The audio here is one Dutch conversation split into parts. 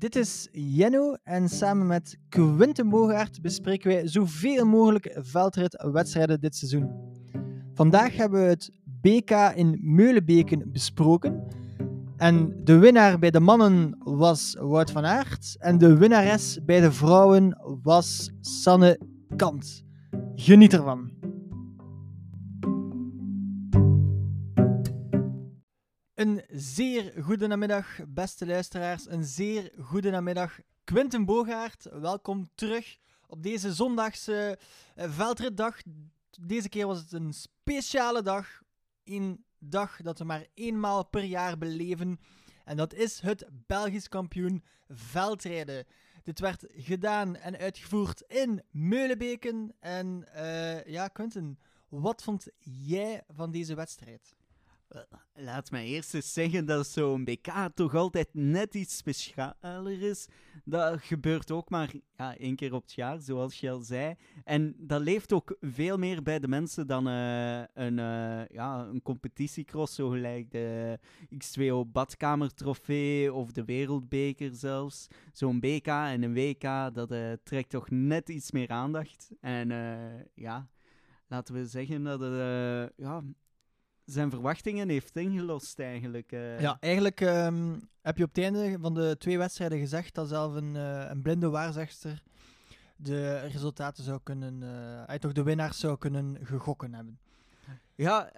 dit is Jenno en samen met Quinten Bogaert bespreken wij zoveel mogelijk veldritwedstrijden dit seizoen. Vandaag hebben we het BK in Meulenbeken besproken. En de winnaar bij de mannen was Wout van Aert en de winnares bij de vrouwen was Sanne Kant. Geniet ervan. Een zeer goede namiddag, beste luisteraars. Een zeer goede namiddag. Quinten Bogaert, welkom terug op deze zondagse uh, veldritdag. Deze keer was het een speciale dag. Een dag dat we maar eenmaal per jaar beleven. En dat is het Belgisch kampioen veldrijden. Dit werd gedaan en uitgevoerd in Meulenbeken. En uh, ja, Quinten, wat vond jij van deze wedstrijd? Laat mij eerst eens zeggen dat zo'n BK toch altijd net iets specialer is. Dat gebeurt ook maar ja, één keer op het jaar, zoals je al zei. En dat leeft ook veel meer bij de mensen dan uh, een, uh, ja, een competitiecross, zo gelijk de X2O badkamertrofee of de wereldbeker zelfs. Zo'n BK en een WK, dat trekt toch net iets meer aandacht. En ja, laten we zeggen dat het ja, zijn verwachtingen heeft ingelost eigenlijk. Uh. Ja, eigenlijk um, heb je op het einde van de twee wedstrijden gezegd dat zelf een, uh, een blinde waarzegster de resultaten zou kunnen, uh, toch de winnaars zou kunnen gegokken hebben. Ja,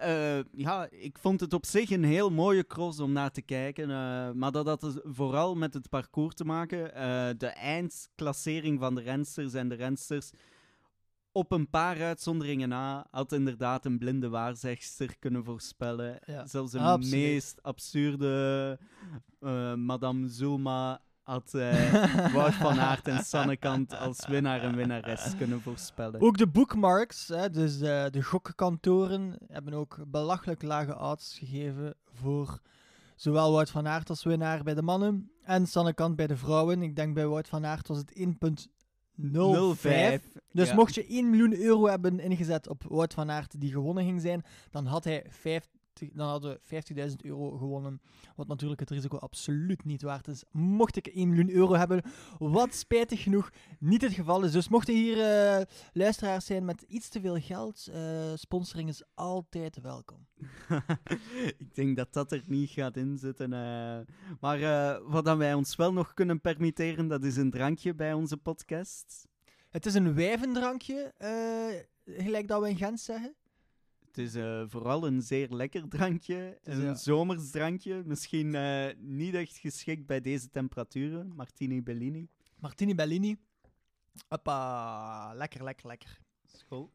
ja, ik vond het op zich een heel mooie cross om naar te kijken. maar dat had vooral met het parcours te maken. de eindklassering van de rensters en de rensters op een paar uitzonderingen na had inderdaad een blinde waarzegster kunnen voorspellen. Zelfs de meest absurde uh, Madame Zulma had uh, Wout van Aert en Sannekant als winnaar en winnares kunnen voorspellen. Ook de bookmarks, hè, dus de, de gokkantoren, hebben ook belachelijk lage odds gegeven voor zowel Wout van Aert als winnaar bij de mannen en Sannekant bij de vrouwen. Ik denk bij Wout van Aert was het 0,5. Dus mocht je 1 miljoen euro hebben ingezet op Wout van Aert die gewonnen ging zijn, dan had hij 50, dan hadden we 50.000 euro gewonnen. Wat natuurlijk het risico absoluut niet waard is. Mocht ik 1 miljoen euro hebben, wat spijtig genoeg niet het geval is. Dus mochten hier uh, luisteraars zijn met iets te veel geld, uh, sponsoring is altijd welkom. ik denk dat dat er niet gaat inzitten. Uh. Maar wat dan wij ons wel nog kunnen permitteren, dat is een drankje bij onze podcast. Het is een wijvendrankje, gelijk dat we in Gent zeggen. Het is uh, vooral een zeer lekker drankje. Een ja. zomers drankje. Misschien uh, niet echt geschikt bij deze temperaturen. Martini Bellini. Martini Bellini. Hoppa. Lekker, lekker, lekker. School.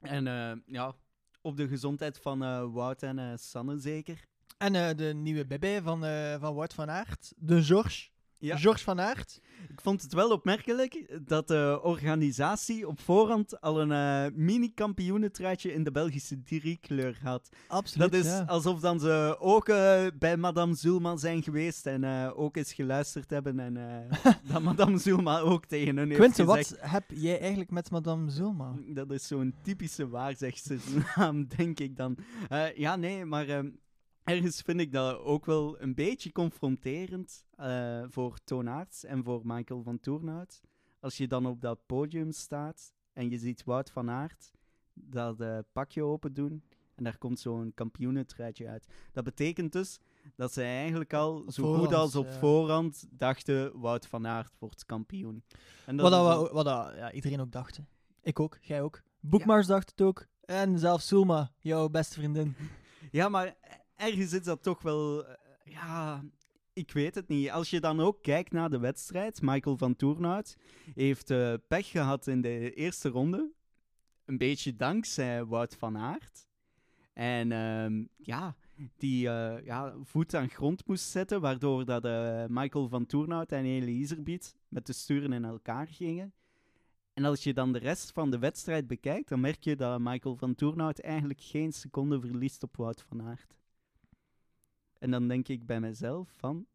En uh, ja, op de gezondheid van Wout en Sanne zeker. En de nieuwe bebe van, van Wout van Aert. De George. Ja. George van Aert. Ik vond het wel opmerkelijk dat de organisatie op voorhand al een uh, mini-kampioenentruitje in de Belgische driekleur had. Absoluut, Dat is alsof dan ze ook uh, bij Madame Zulma zijn geweest en uh, ook eens geluisterd hebben en dat Madame Zulma ook tegen hun heeft Quinten, wat heb jij eigenlijk met Madame Zulma? Dat is zo'n typische waarzegstersnaam, denk ik dan. ja, nee, maar ehm, ergens vind ik dat ook wel een beetje confronterend uh, voor Toonaerts en voor Michael van Toornout. Als je dan op dat podium staat en je ziet Wout van Aert dat uh, pakje open doen en daar komt zo'n kampioenentruitje uit. Dat betekent dus dat ze eigenlijk al zo goed als op voorhand dachten Wout van Aert wordt kampioen. En dat wat, dat, wat dat, ja, iedereen ook dacht. Ik ook, jij ook. Boekmars dacht het ook. En zelfs Sulma, jouw beste vriendin. Ja, maar ergens is dat toch wel. Eh, ja, ik weet het niet. Als je dan ook kijkt naar de wedstrijd, Michael van Toornout heeft uh, pech gehad in de eerste ronde. Een beetje dankzij Wout van Aert. En uh, ja, die uh, ja, voet aan grond moest zetten, waardoor dat, Michael van Toornout en Elie Iserbiet met de sturen in elkaar gingen. En als je dan de rest van de wedstrijd bekijkt, dan merk je dat Michael van Toornout eigenlijk geen seconde verliest op Wout van Aert. En dan denk ik bij mezelf van...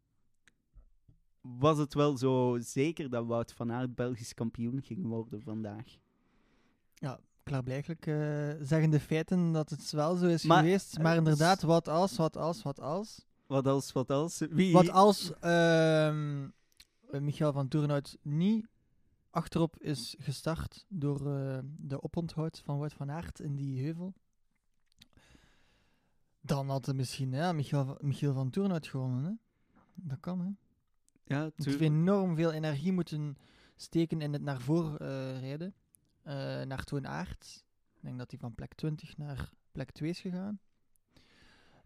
Was het wel zo zeker dat Wout van Aert Belgisch kampioen ging worden vandaag? Ja, klaarblijkelijk uh, zeggen de feiten dat het wel zo is geweest. Maar inderdaad, wat als, wat als, wat als? Wat als, wat als? Wie? Wat als... Uh, eh, Michael van Toornhout niet achterop is gestart door eh, de oponthoud van Wout van Aert in die heuvel, dan had hij misschien ja, Michael, van- Michiel van Toornhout gewonnen. Hè? Dat kan, hè. Ja, tuur- heeft enorm veel energie moeten steken in het naar voren eh, rijden. eh, naar Toon Aert. Ik denk dat hij van plek 20 naar plek 2 is gegaan.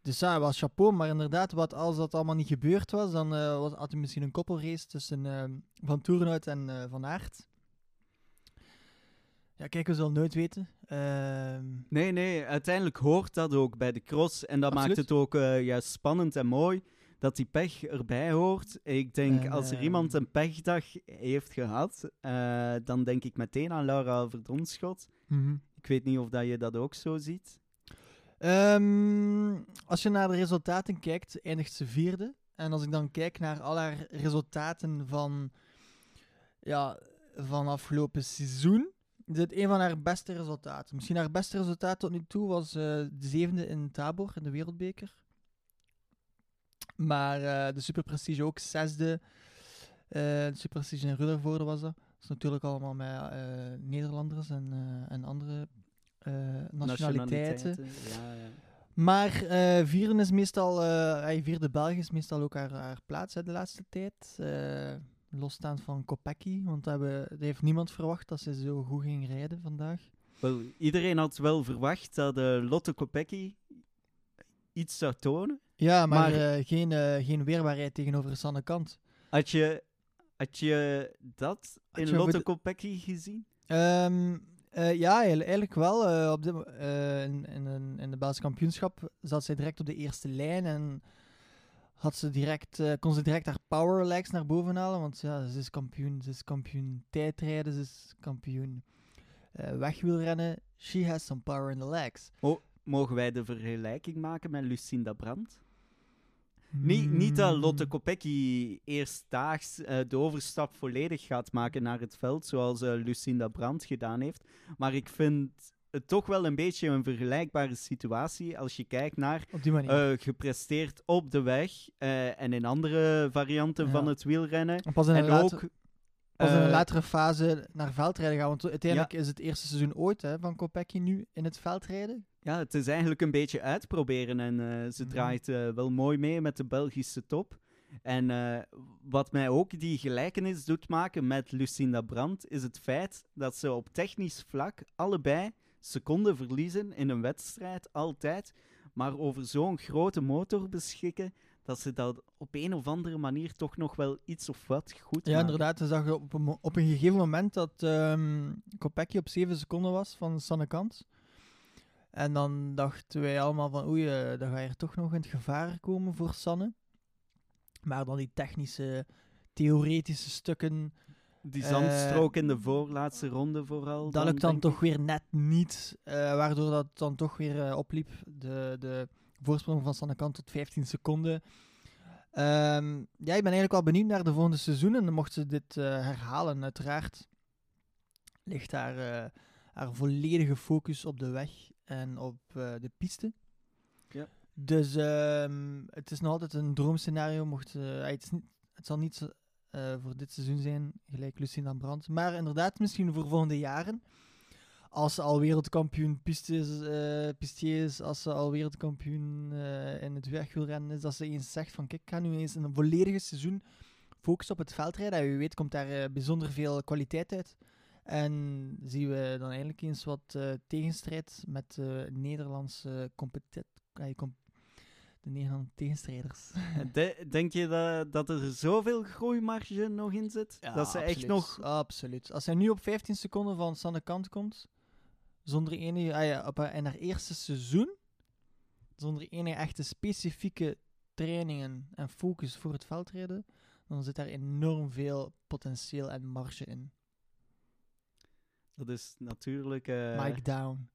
Dus ja, was chapeau. Maar inderdaad, wat als dat allemaal niet gebeurd was, dan eh, was, had hij misschien een koppelrace tussen eh, Van Toerenhout en Van Aert. Ja, kijk, we zullen nooit weten. Ehm, Nee, nee, uiteindelijk hoort dat ook bij de cross. En dat maakt het ook eh, juist spannend en mooi dat die pech erbij hoort. Ik denk, En, als er eh, iemand een pechdag heeft gehad, eh, dan denk ik meteen aan Laura Verdonschot. Ik weet niet of dat je dat ook zo ziet. Ehm, als je naar de resultaten kijkt, eindigt ze vierde. En als ik dan kijk naar al haar resultaten van, ja, van afgelopen seizoen, is het een van haar beste resultaten. Misschien haar beste resultaat tot nu toe was eh, de zevende in Tabor in de Wereldbeker. Maar eh, de Superprestige ook zesde. Eh, de Superprestige in Ruddervoorde was dat. Dat is natuurlijk allemaal met Nederlanders en, en andere eh, nationaliteiten. Ja, ja. Maar vierde is meestal, vierde België is meestal ook haar, haar plaats hè, de laatste tijd. Losstaand van Kopecky, want dat, hebben, dat heeft niemand verwacht dat ze zo goed ging rijden vandaag. Wel, iedereen had wel verwacht dat eh, Lotte Kopecky iets zou tonen. Ja, maar, Maar- eh, geen, eh, geen weerbaarheid tegenover Sanne Kant. Had je, had je dat Had in je Lotte Kopecky gezien? Ehm, eh, ja, eigenlijk wel. op eh, in, in, in de Belgisch kampioenschap zat zij direct op de eerste lijn en had ze direct, eh, kon ze direct haar power legs naar boven halen. Want ja, ze is kampioen, ze is kampioen tijdrijden, ze is kampioen eh wegwielrennen. She has some power in the legs. Mogen wij de vergelijking maken met Lucinda Brandt? Niet, niet dat Lotte Hmm. Kopecky eerstdaags eh, de overstap volledig gaat maken naar het veld, zoals Lucinda Brandt gedaan heeft. Maar ik vind toch wel een beetje een vergelijkbare situatie als je kijkt naar Op eh, gepresteerd op de weg eh, en in andere varianten Ja. van het wielrennen. pas in, En een later- ook pas in een eh, latere fase naar veldrijden gaan. Want uiteindelijk is het eerste seizoen ooit hè, van Kopecky nu in het veldrijden. Ja, het is eigenlijk een beetje uitproberen en ze Mhm. draait wel mooi mee met de Belgische top. En wat mij ook die gelijkenis doet maken met Lucinda Brandt, is het feit dat ze op technisch vlak allebei seconden verliezen in een wedstrijd, altijd, maar over zo'n grote motor beschikken, dat ze dat op een of andere manier toch nog wel iets of wat goed Ja, maken. inderdaad. We zagen op een, op een gegeven moment dat Kopecky op 7 seconden was van Sanne Kant. En dan dachten wij allemaal van oei, eh, dan ga je er toch nog in het gevaar komen voor Sanne. Maar dan die technische, theoretische stukken, Die Eh, zandstrook in de voorlaatste ronde vooral. dat lukt dan toch weer net niet. eh, waardoor dat dan toch weer eh, opliep. De, de voorsprong van Sanne Kant tot 15 seconden. Ehm, ja, ik ben eigenlijk wel benieuwd naar de volgende seizoenen. Mocht ze dit eh, herhalen, uiteraard ligt haar, eh, haar volledige focus op de weg en op eh, de piste. Ja. Dus ehm, het is nog altijd een droomscenario. Mocht, eh, het, is niet, het zal niet eh, voor dit seizoen zijn, gelijk Lucinda Brandt. Maar inderdaad, misschien voor volgende jaren. Als ze al wereldkampioen piste is, eh, is, als ze al wereldkampioen eh, in het wegwielrennen is, dat ze eens zegt van kijk, ik ga nu eens een volledige seizoen focussen op het veldrijden. En weet komt daar bijzonder veel kwaliteit uit. En zien we dan eigenlijk eens wat tegenstrijd met de Nederlandse competent, eh, com- de Nederlandse tegenstrijders. De- denk je dat, dat er zoveel groeimarge nog in zit? dat ze echt absoluut. nog... Absoluut. Als hij nu op 15 seconden van Sanne Kant komt, zonder enige... Ah ja, op haar, in haar eerste seizoen, zonder enige echte specifieke trainingen en focus voor het veldrijden, dan zit daar enorm veel potentieel en marge in. Dat is natuurlijk... eh, Mike down.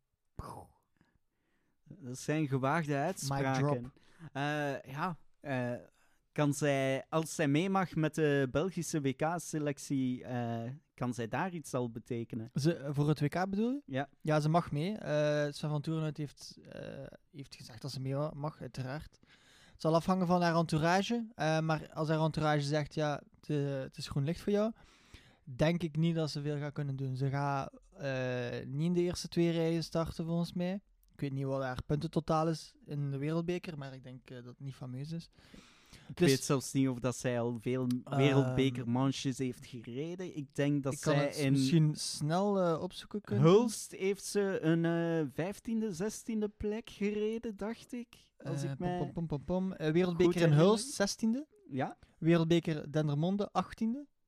dat zijn gewaagde uitspraken. Eh, ja, eh, kan zij, als zij mee mag met de Belgische WK-selectie, eh, kan zij daar iets al betekenen? Ze, voor het WK bedoel je? Ja. Ja, ze mag mee. Eh Sven van Toerenhout heeft, heeft gezegd dat ze mee mag, uiteraard. Het zal afhangen van haar entourage. maar als haar entourage zegt, ja, het, is groen licht voor jou, denk ik niet dat ze veel gaat kunnen doen. Ze gaat niet in de eerste twee rijen starten, volgens mij. Ik weet niet wat haar puntentotaal is in de wereldbeker, maar ik denk eh, dat het niet fameus is. Ik Dus- weet zelfs niet of dat zij al veel Ehm, wereldbekermanches heeft gereden. Ik denk dat ik kan zij het in misschien snel eh, opzoeken kunnen. Hulst heeft ze een eh vijftiende, zestiende plek gereden, dacht ik. Als ik mij... pom, pom, pom, pom. Wereldbeker in. Hulst, 16e. Ja? Wereldbeker Dendermonde, 18e.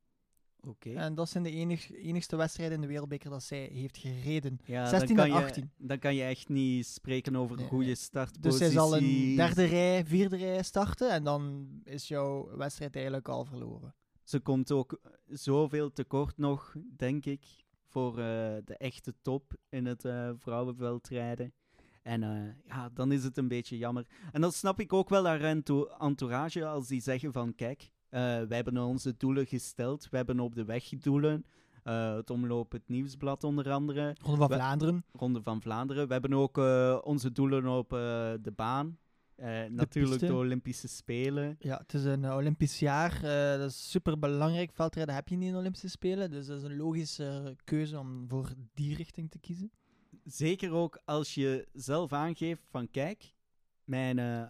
En dat zijn de enig, enigste wedstrijden in de wereldbeker dat zij heeft gereden. Ja, 16 dan en kan je, 18. Dan kan je echt niet spreken over Nee, goede nee. startposities. Dus zij zal een derde rij, vierde rij starten en dan is jouw wedstrijd eigenlijk al verloren. Ze komt ook zoveel tekort nog, denk ik, voor eh, de echte top in het eh vrouwenveldrijden. En eh, ja, dan is het een beetje jammer. En dan snap ik ook wel haar ento- entourage als die zeggen van, kijk, wij hebben onze doelen gesteld, we hebben op de weg doelen. Eh, het omloop, het nieuwsblad onder andere. Ronde van We- Vlaanderen. Ronde van Vlaanderen. We hebben ook eh, onze doelen op eh, de baan. Eh, natuurlijk piste. de Olympische Spelen. Ja, het is een eh, Olympisch jaar. eh, dat is super belangrijk. Veldrijden heb je niet in de Olympische Spelen. Dus dat is een logische keuze om voor die richting te kiezen. Zeker ook als je zelf aangeeft van kijk, mijn eh,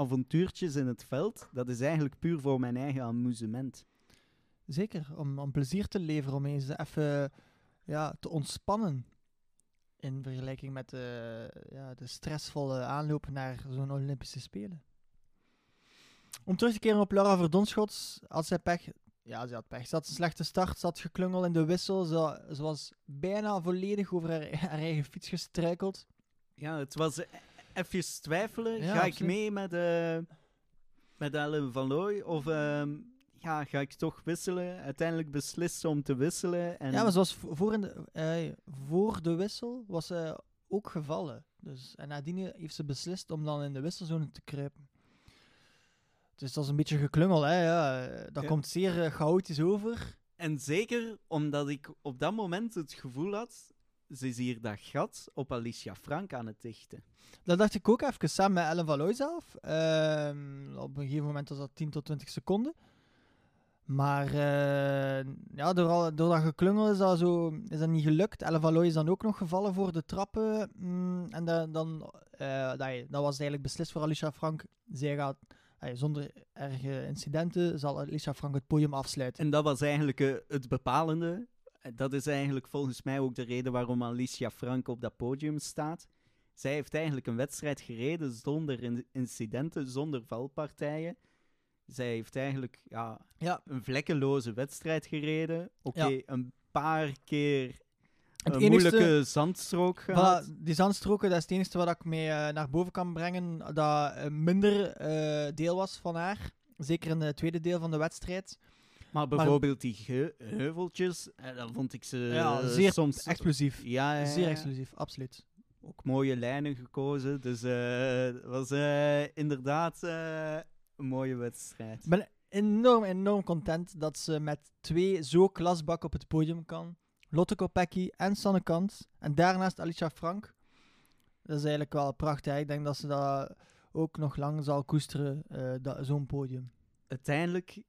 avontuurtjes in het veld, dat is eigenlijk puur voor mijn eigen amusement. Zeker, om, om plezier te leveren, om eens even ja, te ontspannen. In vergelijking met de, ja, de stressvolle aanloop naar zo'n Olympische Spelen. Om terug te keren op Laura Verdonschots, had zij pech. Ja, ze had pech. Ze had een slechte start, ze had geklungeld in de wissel. Ze, ze was bijna volledig over haar, haar eigen fiets gestruikeld. Ja, het was even twijfelen. Ja, ga ik mee met, eh met Ellen van Looy of ehm, ja, ga ik toch wisselen? Uiteindelijk beslissen om te wisselen. En Ja, maar vo- voor, in de, eh, voor de wissel was ze ook gevallen. Dus, en nadien heeft ze beslist om dan in de wisselzone te kruipen. Dus dat is een beetje geklungel, hè. Ja. Dat Ja. komt zeer eh, chaotisch over. En zeker omdat ik op dat moment het gevoel had, ze is hier dat gat op Alicia Frank aan het dichten. Dat dacht ik ook even samen met Ellen van Looy zelf. Ehm, op een gegeven moment was dat 10 tot 20 seconden. Maar eh, ja, door, al, door dat geklungel is dat, zo, is dat niet gelukt. Ellen van Looy is dan ook nog gevallen voor de trappen. Mm, en da- dan eh, dat, dat was eigenlijk beslist voor Alicia Frank. Zij gaat, eh, zonder erge incidenten, zal Alicia Frank het podium afsluiten. En dat was eigenlijk het bepalende. Eh, Dat is eigenlijk volgens mij ook de reden waarom Alicia Frank op dat podium staat. Zij heeft eigenlijk een wedstrijd gereden zonder in- incidenten, zonder valpartijen. Zij heeft eigenlijk ja, Ja. een vlekkeloze wedstrijd gereden. Oké, Ja. een paar keer Het een enigste- moeilijke zandstrook gehad. Voilà, die zandstroken, dat is het enige wat ik mee eh, naar boven kan brengen. Dat eh, minder deel was van haar. Zeker in het tweede deel van de wedstrijd. Maar bijvoorbeeld die ge- heuveltjes, eh, dan vond ik ze ja, zeer soms... explosief. Ja, ja, Zeer ja. explosief, absoluut. ook mooie lijnen gekozen. Dus eh, het was eh, inderdaad een mooie wedstrijd. Ik ben enorm, enorm content dat ze met twee zo klasbak op het podium kan. Lotte Kopecky en Sanne Kant. En daarnaast Alicia Frank. Dat is eigenlijk wel prachtig. Ik denk dat ze dat ook nog lang zal koesteren, dat- zo'n podium. Uiteindelijk,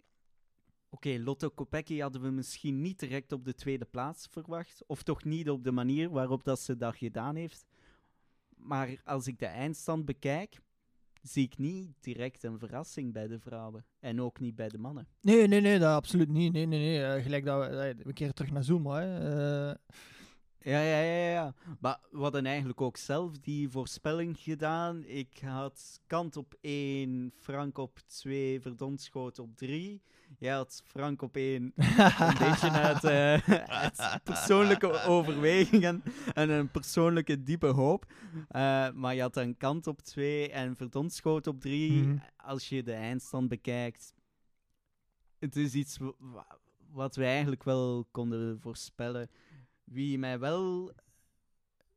oké, Lotto Kopecky hadden we misschien niet direct op de tweede plaats verwacht. Of toch niet op de manier waarop dat ze dat gedaan heeft. Maar als ik de eindstand bekijk, zie ik niet direct een verrassing bij de vrouwen. En ook niet bij de mannen. Nee, nee, nee, dat absoluut niet. Nee, nee, nee. Eh, gelijk dat we, eh, we keren terug naar Zoom, hè. Eh, Ja, ja, ja, ja. Maar we hadden eigenlijk ook zelf die voorspelling gedaan. Ik had Kant op 1, Frank op 2, Verdonschoot op 3. Jij had Frank op 1, een beetje uit, uit persoonlijke overwegingen en een persoonlijke diepe hoop. Eh, maar je had een Kant op 2 en Verdonschoot op 3. Mhm. Als je de eindstand bekijkt, het is iets wa- wa- wat we eigenlijk wel konden voorspellen. Wie mij wel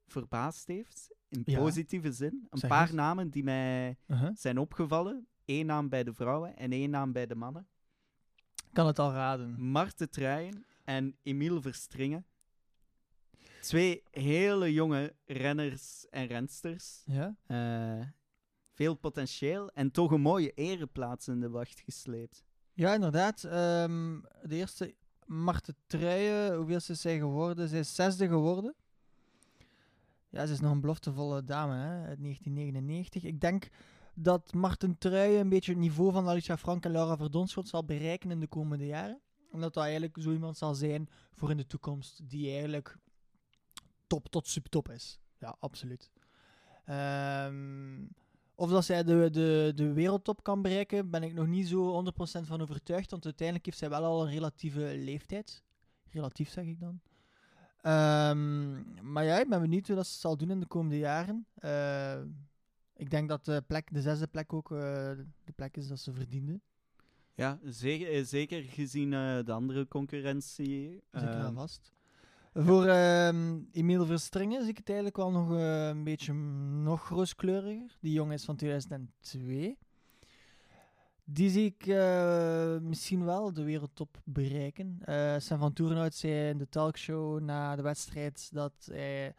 verbaasd heeft, in Ja. positieve zin, een Zeg paar eens. namen die mij uh-huh. zijn opgevallen. Eén naam bij de vrouwen en één naam bij de mannen. Kan het al raden. Marte Truijen en Emiel Verstringen. Twee hele jonge renners en rensters. Ja? Eh, Veel potentieel en toch een mooie ereplaats in de wacht gesleept. Ja, inderdaad. Ehm, de eerste, Marten Truijen, hoeveel is zij geworden? Zij is zesde geworden. Ja, ze is nog een beloftevolle dame, hè, uit 1999. Ik denk dat Marten Truijen een beetje het niveau van Alicia Frank en Laura Verdonschot zal bereiken in de komende jaren. Omdat dat eigenlijk zo iemand zal zijn voor in de toekomst die eigenlijk top tot subtop is. Ja, absoluut. Ehm, of dat zij de, de, de wereldtop kan bereiken, ben ik nog niet zo 100% van overtuigd. Want uiteindelijk heeft zij wel al een relatieve leeftijd. Relatief zeg ik dan. Ehm, maar ja, ik ben benieuwd hoe dat ze zal doen in de komende jaren. Eh, ik denk dat de, plek, de zesde plek ook eh, de plek is dat ze verdiende. Ja, zeker, eh, zeker gezien eh, de andere concurrentie. Zeker wel Ehm, vast. Voor ehm Emiel Verstringen zie ik het eigenlijk wel nog eh, een beetje nog rooskleuriger. Die jongen is van 2002. Die zie ik eh, misschien wel de wereldtop bereiken. Eh Sam van Toerenhout zei in de talkshow na de wedstrijd dat hij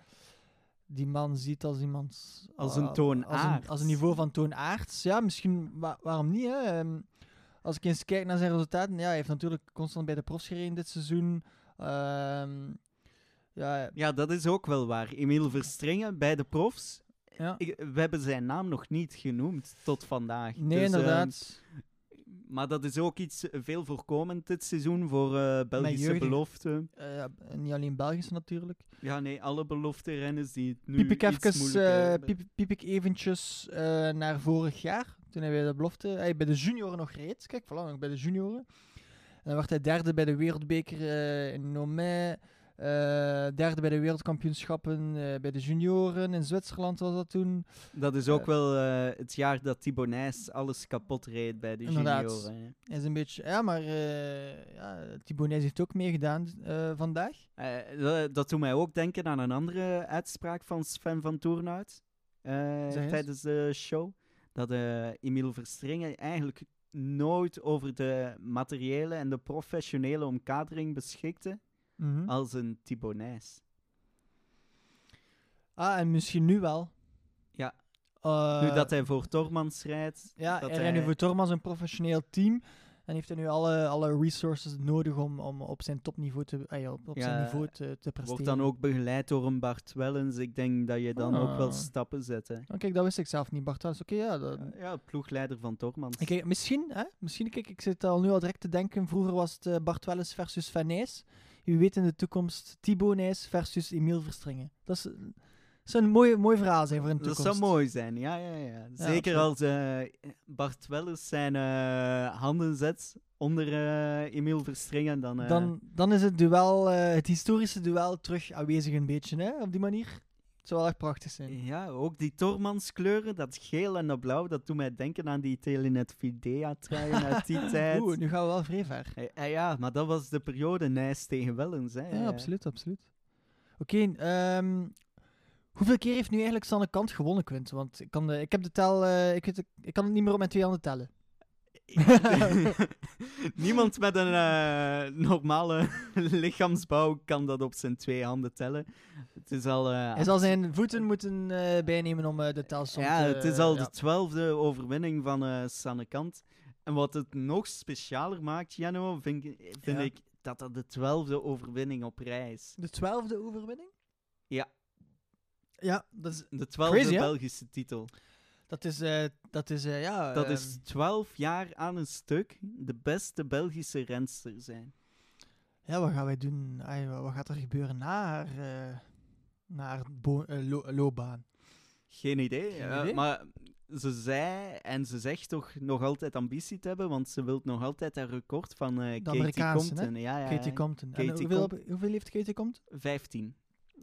die man ziet als iemand... Als een eh, Als een, als een niveau van toonaards. Ja, misschien... wa- waarom niet, hè? Ehm, als ik eens kijk naar zijn resultaten... Ja, hij heeft natuurlijk constant bij de profs gereden dit seizoen. Ehm, ja, Ja, dat is ook wel waar. Emiel Verstringen bij de profs. ja. Ik- we hebben zijn naam nog niet genoemd tot vandaag. Nee, Dus, ehm, inderdaad. maar dat is ook iets veel voorkomend dit seizoen voor eh, Belgische beloften. Eh, ja, niet alleen Belgisch natuurlijk. Ja, nee, alle belofte-renners die het nu Piep ik, even, eh, hebben. piep, piep ik eventjes naar vorig jaar. Toen hij bij de belofte, hij bij de junioren nog reed. Kijk, voilà, nog bij de junioren. En dan werd hij derde bij de wereldbeker in Nomé. Eh, derde bij de wereldkampioenschappen eh, bij de junioren in Zwitserland was dat toen. Dat is ook eh, wel het jaar dat Thibaut alles kapot reed bij de junioren. is een beetje, ja, maar ja, Thibaut heeft ook meegedaan vandaag. Dat, dat doet mij ook denken aan een andere uitspraak van Sven van Toornhout tijdens de show. Dat Emiel Verstringen eigenlijk nooit over de materiële en de professionele omkadering beschikte Mhm. als een Thibaut Nys. Ah, en misschien nu wel. Ja. Eh, nu dat hij voor Tormans rijdt, Ja, dat hij rijdt nu voor Tormans een professioneel team. En heeft hij nu alle, alle resources nodig om, om op zijn topniveau te, ah ja, op, op zijn niveau te, te presteren. wordt dan ook begeleid door een Bart Wellens. Ik denk dat je dan ook wel Ah. stappen zet. Hè. Oh, kijk, dat wist ik zelf niet, Bart. Is oké, ja. Dat... Eh, ja, ploegleider van Tormans. Kijk, misschien, hè, misschien kijk, ik zit al nu al direct te denken. Vroeger was het eh, Bart Welles versus Van Nys. Wie weet in de toekomst Thibaut Nys versus Emiel Verstringen. Dat is, zou een mooi, mooi verhaal zijn voor in de Dat toekomst. zou mooi zijn, ja, ja, ja. Zeker als eh, Bart Wellens zijn eh, handen zet onder eh Emiel Verstringen, dan... Dan, dan is het duel, het historische duel terug aanwezig een beetje, hè, op die manier. Het zou wel echt prachtig zijn. Ja, ook die Tormans-kleuren, dat geel en dat blauw, dat doet mij denken aan die Telenet Videa-truien uit die tijd. Oeh, nu gaan we wel vrij ver. Eh, eh, ja, maar dat was de periode Nijs tegen Wellens, hè. Ja, absoluut, absoluut. Oké, ehm, hoeveel keer heeft nu eigenlijk Sanne Kant gewonnen, Quint? Want ik, kan de, ik heb de tel, eh, ik, weet, ik kan het niet meer op mijn twee handen tellen. Niemand met een eh, normale lichaamsbouw kan dat op zijn twee handen tellen. Het is al... eh, Hij zal zijn voeten moeten eh, bijnemen om de telsom ja, te... het is al ja. de twaalfde overwinning van Sanne Kant. En wat het nog specialer maakt, Jano, vind, ik- vind Ja. ik dat dat de twaalfde overwinning op rij is. De twaalfde overwinning? Ja. Ja, dat is... De twaalfde? Belgische titel. Dat is, eh, dat is eh, ja... Dat ehm, is twaalf jaar aan een stuk de beste Belgische renster zijn. Ja, wat gaan wij doen? Wat gaat er gebeuren na haar, eh, na haar bo- eh, lo- loopbaan? Geen idee. Geen idee? maar ze zei en ze zegt toch nog altijd ambitie te hebben, want ze wil nog altijd haar record van eh Katie? Compton. Ja, ja, Katie. Compton. En hoeveel, hoeveel heeft Katie Compton? 15.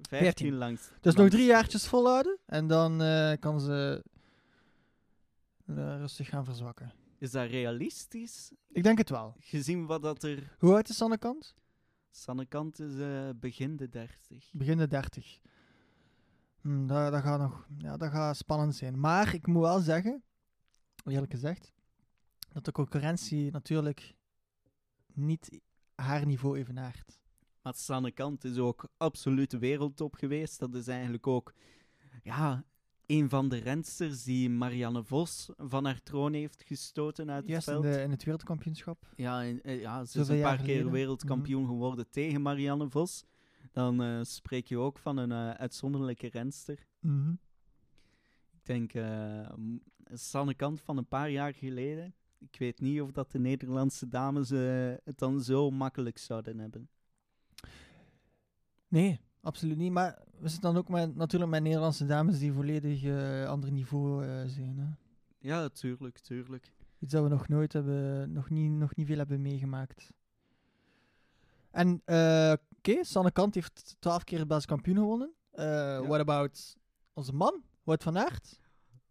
15, 15. langs. Dus nog drie jaartjes volhouden. En dan kan ze eh, rustig gaan verzwakken. Is dat realistisch? Ik denk het wel. Gezien wat dat er... Hoe oud is Sanne Kant? Sanne Kant is eh, begin de 30. Begin de 30. Hm, dat, dat, gaat nog, ja, dat gaat spannend zijn. Maar ik moet wel zeggen, eerlijk gezegd, dat de concurrentie natuurlijk niet haar niveau evenaart. Maar Sanne Kant is ook absoluut wereldtop geweest. Dat is eigenlijk ook ja, een van de rensters die Marianne Vos van haar troon heeft gestoten uit het in, veld. de, in het wereldkampioenschap. Ja, eh, ja, ze is een paar keer geleden. Mhm. wereldkampioen geworden tegen Marianne Vos. Dan eh, spreek je ook van een eh, uitzonderlijke renster. Mhm. Ik denk m- Sanne Kant van een paar jaar geleden. Ik weet niet of dat de Nederlandse dames het dan zo makkelijk zouden hebben. Nee, absoluut niet. Maar we zitten dan ook met, natuurlijk met Nederlandse dames die volledig eh ander niveau eh, zijn. Hè. Ja, tuurlijk, tuurlijk. Iets dat we nog nooit hebben, nog niet, nog niet veel hebben meegemaakt. En eh oké, Sanne Kant heeft twaalf keer het Belgisch kampioen gewonnen. What about onze man, Wout van Aert?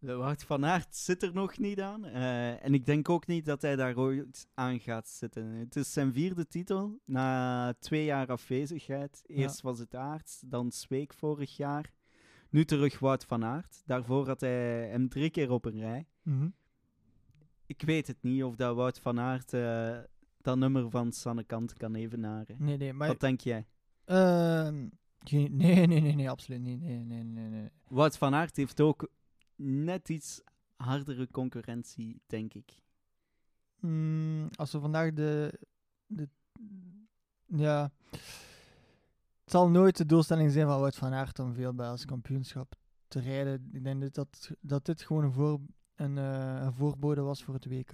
Wout van Aert zit er nog niet aan. eh, en ik denk ook niet dat hij daar ooit aan gaat zitten. Het is zijn vierde titel na twee jaar afwezigheid. Eerst was het Aert, dan Zweek vorig jaar. Nu terug Wout van Aert. Daarvoor had hij hem drie keer op een rij. Ik weet het niet of dat Wout van Aert eh, dat nummer van Sanne Kant kan evenaren. Nee, nee, maar... Wat denk jij? ehm, nee, nee, nee, nee, absoluut niet. Nee, nee, nee, nee. Wout van Aert heeft ook net iets hardere concurrentie, denk ik. Mm, als we vandaag de, de... Ja... Het zal nooit de doelstelling zijn van Wout van Aert om veel Belgisch kampioenschap te rijden. Ik denk dat, dat, dat dit gewoon een, voor, een, eh, een voorbode was voor het WK.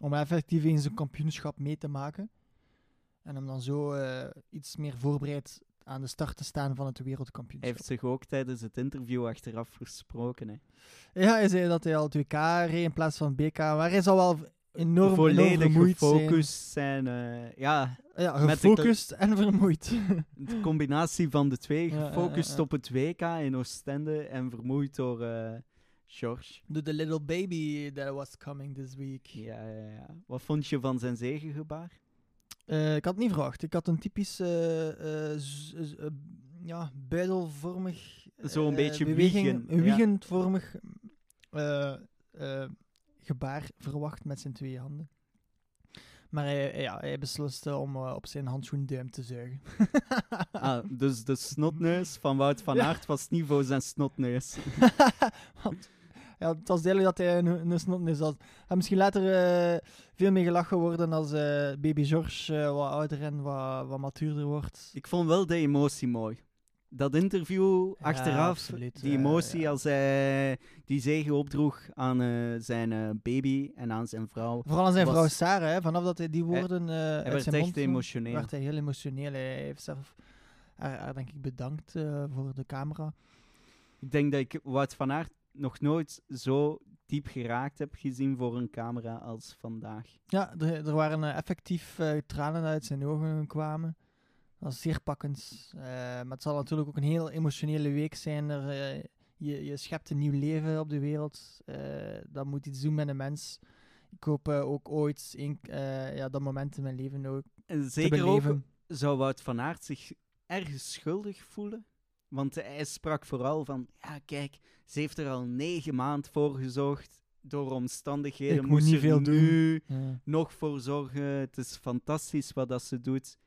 Om effectief eens een kampioenschap mee te maken. En om dan zo eh, iets meer voorbereid aan de start te staan van het Hij wereldkampioenschap. heeft zich ook tijdens het interview achteraf versproken. Hè. Ja, hij zei dat hij al het WK reed in plaats van BK. Maar hij zal wel enorm, enorm Volledig vermoeid gefocust zijn. eh, ja. Ja, gefocust en vermoeid. de combinatie van de twee. Gefocust ja, ja. op het WK in Oostende en vermoeid door eh George. Do the little baby that was coming this week. Ja, ja, ja. Wat vond je van zijn zegengebaar? Eh, ik had het niet verwacht. Ik had een typisch eh, eh, ja, buidelvormig... Zo'n beetje beweging, wiegen, Een ja. wiegendvormig gebaar verwacht met zijn twee handen. Maar hij, ja, hij besliste om op zijn handschoenduim te zuigen. Ah, dus de snotneus van Wout van. Aert was niveau zijn snotneus. Want, ja, het was duidelijk dat hij een, een snotneus had. Hij misschien later eh, veel meer gelachen worden als eh, baby George eh, wat ouder en wat, wat matuurder wordt. Ik vond wel de emotie mooi. Dat interview achteraf, absoluut, die emotie als hij die zegen opdroeg aan zijn baby en aan zijn vrouw. Vooral aan zijn was- vrouw Sarah, hè, vanaf dat hij die woorden Hij uit werd zijn echt mond emotioneel. werd hij heel emotioneel. Hij heeft zelf haar, denk ik bedankt voor de camera. Ik denk dat ik Wout van Aert nog nooit zo diep geraakt heb gezien voor een camera als vandaag. Ja, er, er waren eh, effectief eh, tranen uit zijn ogen kwamen. Dat was zeer pakkend. Eh, maar het zal natuurlijk ook een heel emotionele week zijn. Er, je, je schept een nieuw leven op de wereld. Dat moet iets doen met een mens. Ik hoop ook ooit een, ja, dat moment in mijn leven ook En te zeker ook beleven. zou Wout van Aert zich ergens schuldig voelen. Want hij sprak vooral van, ja kijk, ze heeft er al negen maanden voor gezorgd. Door omstandigheden Ik moet moest niet veel doen. nu Ja. nog voor zorgen. Het is fantastisch wat dat ze doet.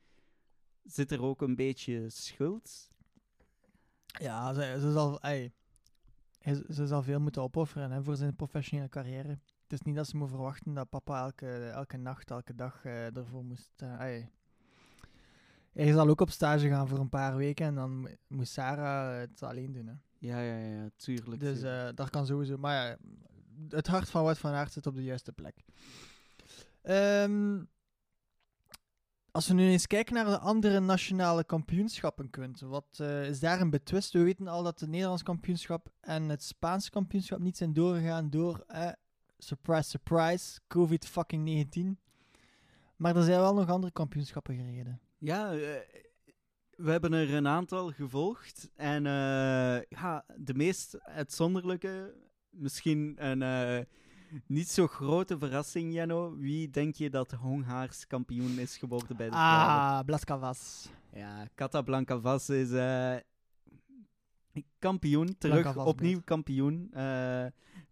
Zit er ook een beetje schuld? Ja, ze, ze, zal, ey, ze zal veel moeten opofferen hè, voor zijn professionele carrière. Het is niet dat ze moet verwachten dat papa elke, elke nacht, elke dag eh, ervoor moest. eh, ey. Hij zal ook op stage gaan voor een paar weken en dan mo- moet Sarah het alleen doen. Hè. Ja, ja, ja, tuurlijk. Dus eh dat kan sowieso. Maar ja, het hart van Wout van Aert zit op de juiste plek. Ehm, als we nu eens kijken naar de andere nationale kampioenschappen, Quint, wat eh, is daar een betwist? We weten al dat het Nederlands kampioenschap en het Spaanse kampioenschap niet zijn doorgegaan door, eh, surprise, surprise, COVID-19. Maar er zijn wel nog andere kampioenschappen gereden. Ja, eh, we hebben er een aantal gevolgd. En eh, ja, de meest uitzonderlijke, misschien een eh, niet zo grote verrassing, Jano. Wie denk je dat Hongaars kampioen is geworden bij de vrouwen? Ah, Blaskavas. Ja, Casablanca Vas is kampioen, terug, opnieuw kampioen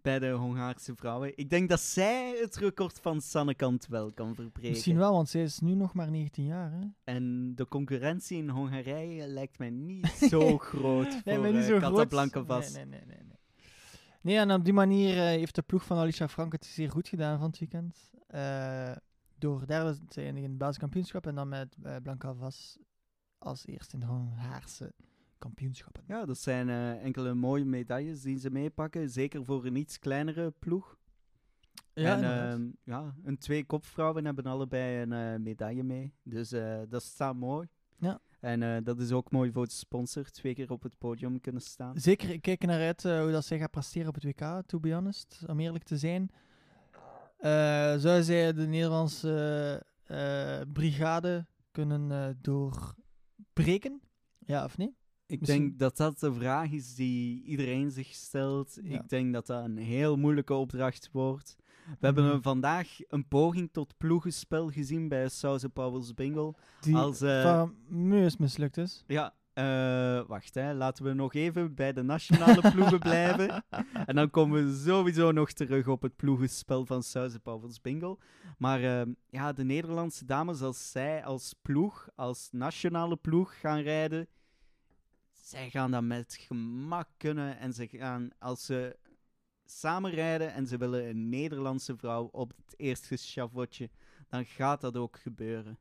bij de Hongaarse vrouwen. Ik denk dat zij het record van Sannekant wel kan verbreken. Misschien wel, want zij is nu nog maar 19 jaar. Hè? En de concurrentie in Hongarije lijkt mij niet zo groot voor Nee, niet eh, zo groot. Casablanca Vas. Nee, nee, nee, nee, nee. Nee, en op die manier eh, heeft de ploeg van Alicia Frank het zeer goed gedaan van het weekend. Eh, door derde te eindigen in het Belgisch kampioenschap en dan met eh, Blanca Vas als eerste in de Hongaarse kampioenschappen. Ja, dat zijn eh, enkele mooie medailles die ze meepakken. Zeker voor een iets kleinere ploeg. Ja, en ehm, ja, een twee kopvrouwen hebben allebei een eh, medaille mee. Dus eh, dat staat mooi. Ja. En dat is ook mooi voor de sponsor. Twee keer op het podium kunnen staan. Zeker, ik kijk naar uit hoe dat zij gaat presteren op het WK, to be honest, om eerlijk te zijn. Zou zij de Nederlandse brigade kunnen doorbreken? Ja of nee? Ik Misschien- denk dat dat de vraag is die iedereen zich stelt. Ja. Ik denk dat dat een heel moeilijke opdracht wordt. We hebben Mhm. een- vandaag een poging tot ploegenspel gezien bij Sauze Powers Bingo. Die Als, fameus mislukt is. Ja, eh, wacht hè. Laten we nog even bij de nationale ploegen blijven. En dan komen we sowieso nog terug op het ploegenspel van Sauze Powers Bingo. Maar eh, ja, de Nederlandse dames, als zij als ploeg, als nationale ploeg gaan rijden, zij gaan dat met gemak kunnen. En ze gaan, als ze samen rijden en ze willen een Nederlandse vrouw op het eerste schavotje, dan gaat dat ook gebeuren.